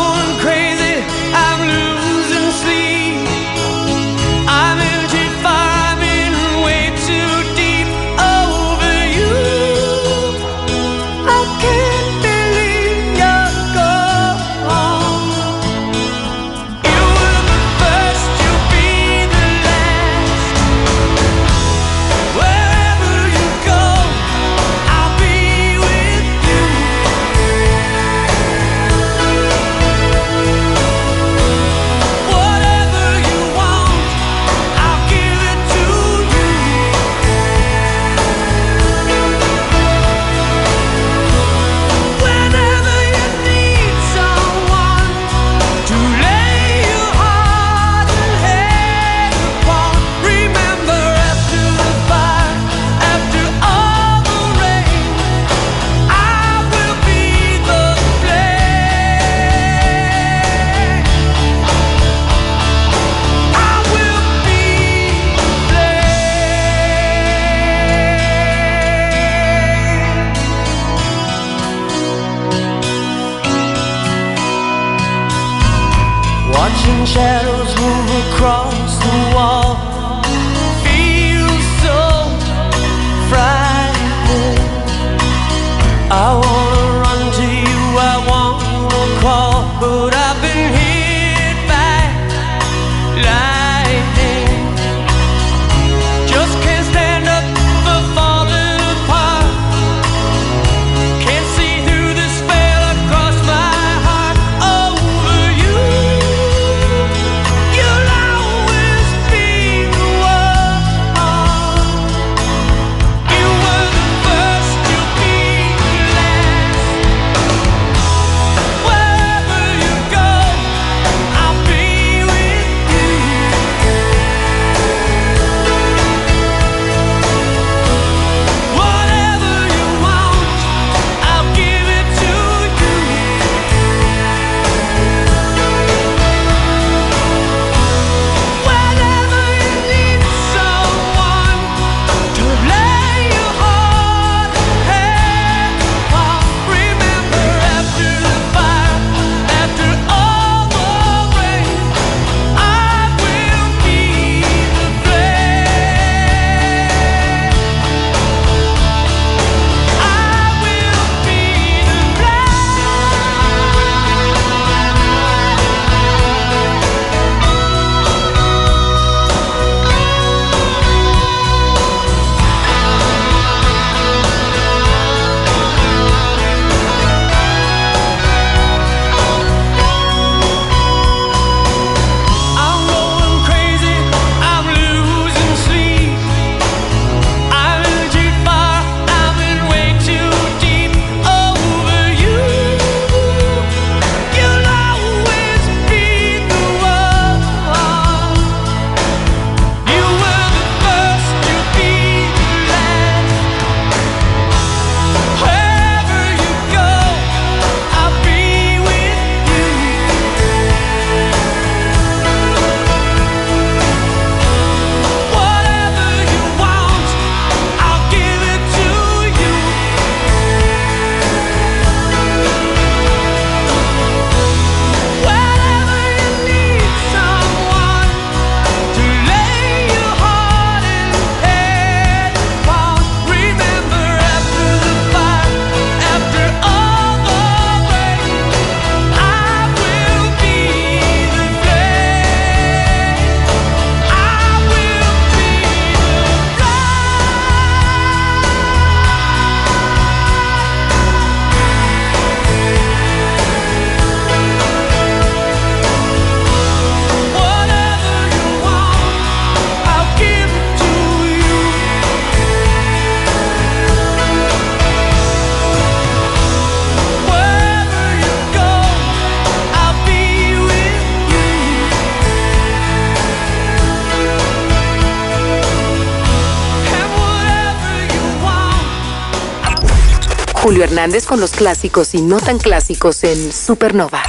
Julio Hernández con los clásicos y no tan clásicos en Supernova.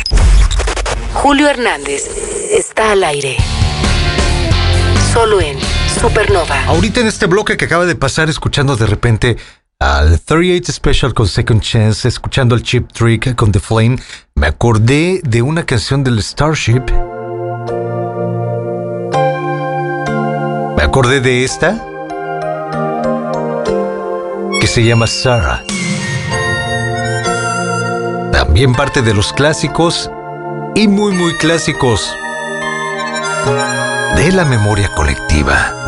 Julio Hernández está al aire. Solo en Supernova. Ahorita en este bloque que acaba de pasar, escuchando de repente al 38 Special con Second Chance, escuchando el Chip Trick con The Flame, me acordé de una canción del Starship. Me acordé de esta que se llama Sarah también parte de los clásicos y muy muy clásicos de la memoria colectiva.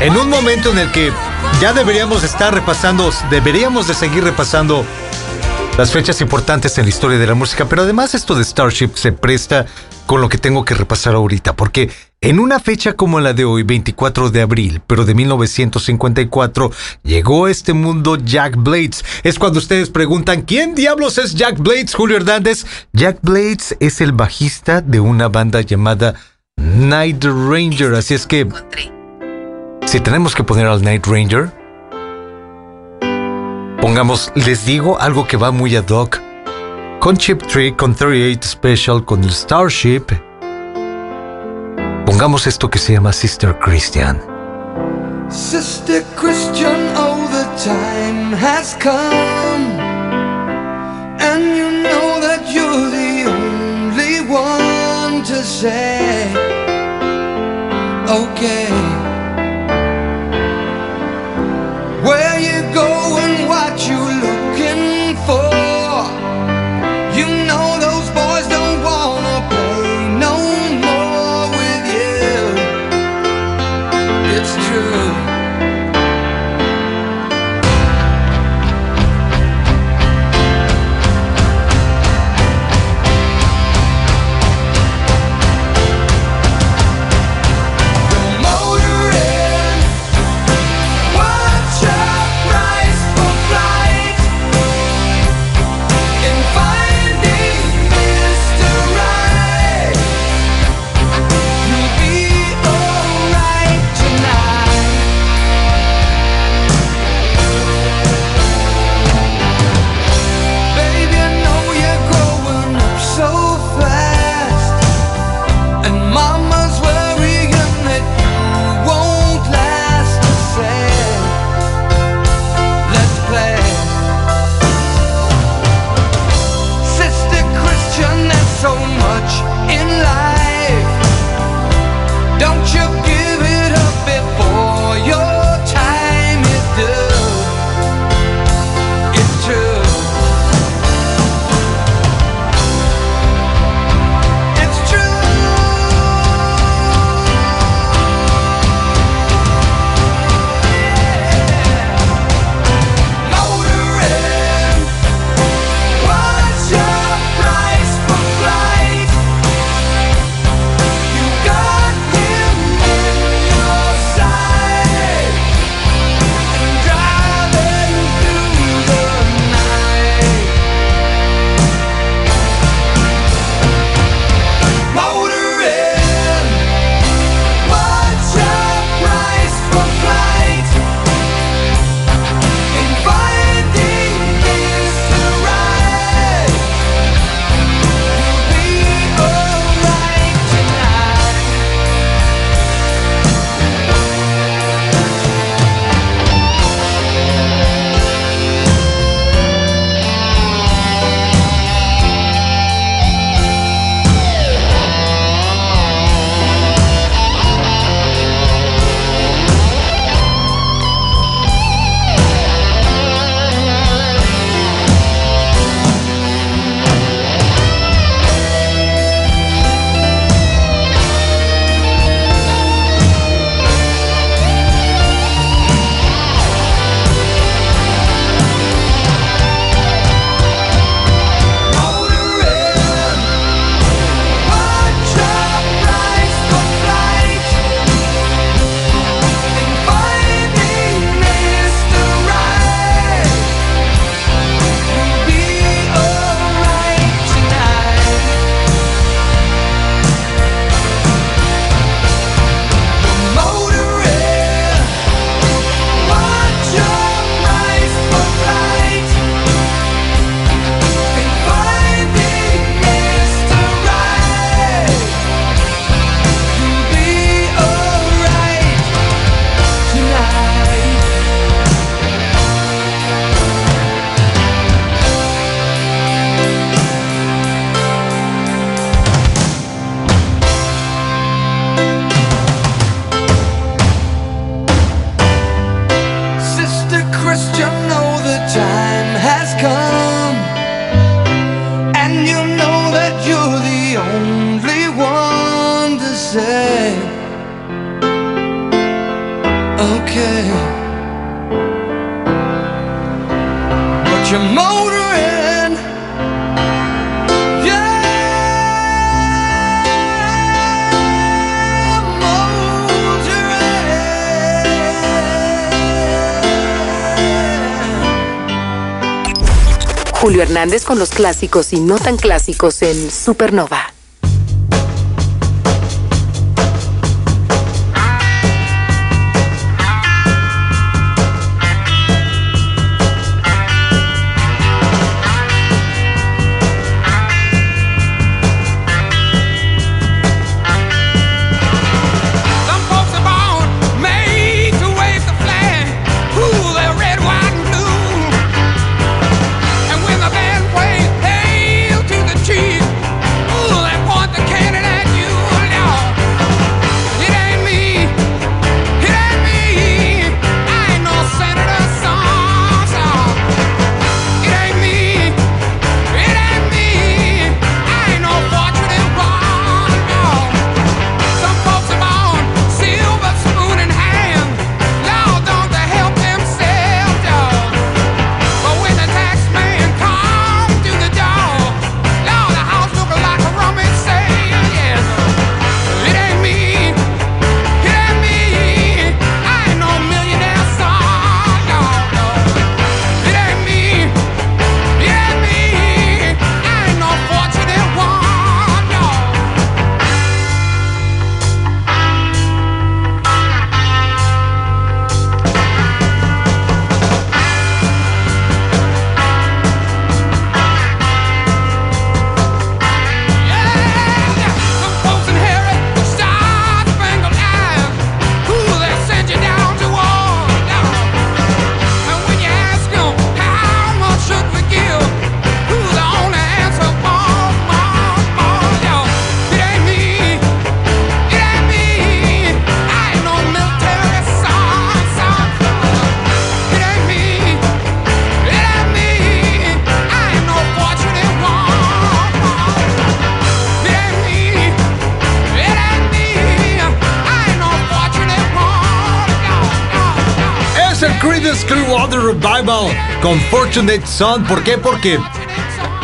En un momento en el que ya deberíamos estar repasando, deberíamos de seguir repasando las fechas importantes en la historia de la música, pero además esto de Starship se presta con lo que tengo que repasar ahorita, porque en una fecha como la de hoy, 24 de abril, pero de 1954, llegó a este mundo Jack Blades. Es cuando ustedes preguntan, ¿quién diablos es Jack Blades, Julio Hernández? Jack Blades es el bajista de una banda llamada Night Ranger, así es que si tenemos que poner al Night Ranger, pongamos, les digo algo que va muy ad hoc. Con Chip Trick, con 38 Special, con el Starship. Pongamos esto que se llama Sister Christian. Sister Christian, oh, the time has come. And you know that you're the only one to say, okay. Con los clásicos y no tan clásicos en Supernova. Con Fortunate Son. ¿Por qué? Porque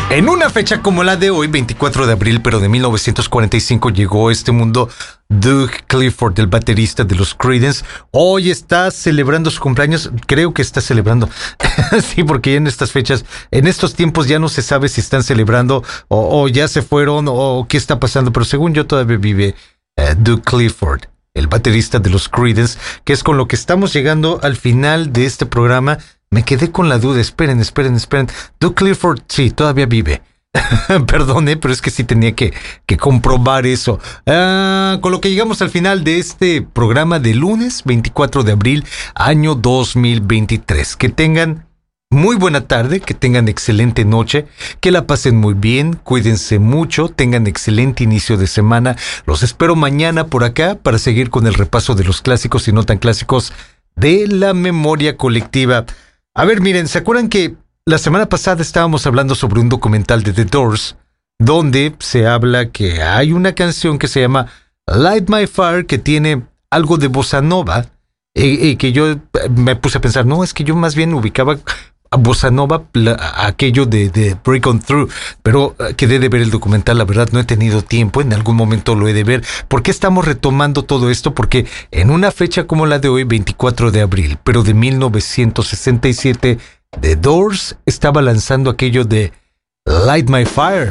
en una fecha como la de hoy, 24 de abril, pero de 1945, llegó a este mundo Doug Clifford, el baterista de los Creedence. Hoy está celebrando su cumpleaños. Creo que está celebrando. sí, porque en estas fechas, en estos tiempos ya no se sabe si están celebrando o, ya se fueron o qué está pasando. Pero según yo todavía vive eh, Doug Clifford el baterista de los Creedence, que es con lo que estamos llegando al final de este programa. Me quedé con la duda, esperen, esperen, esperen. Doug Clifford, sí, todavía vive. Perdone, pero es que sí tenía que, que comprobar eso. Ah, con lo que llegamos al final de este programa de lunes 24 de abril, año 2023. Que tengan muy buena tarde, que tengan excelente noche, que la pasen muy bien, cuídense mucho, tengan excelente inicio de semana. Los espero mañana por acá para seguir con el repaso de los clásicos y no tan clásicos de la memoria colectiva. A ver, miren, ¿se acuerdan que la semana pasada estábamos hablando sobre un documental de The Doors, donde se habla que hay una canción que se llama Light My Fire, que tiene algo de bossa nova, y, y que yo eh, me puse a pensar, no, es que yo más bien ubicaba bossa nova aquello de, de Break On Through, pero eh, quedé de ver el documental, la verdad no he tenido tiempo, en algún momento lo he de ver. ¿Por qué estamos retomando todo esto? Porque en una fecha como la de hoy, 24 de abril, pero de 1967, The Doors estaba lanzando aquello de Light My Fire.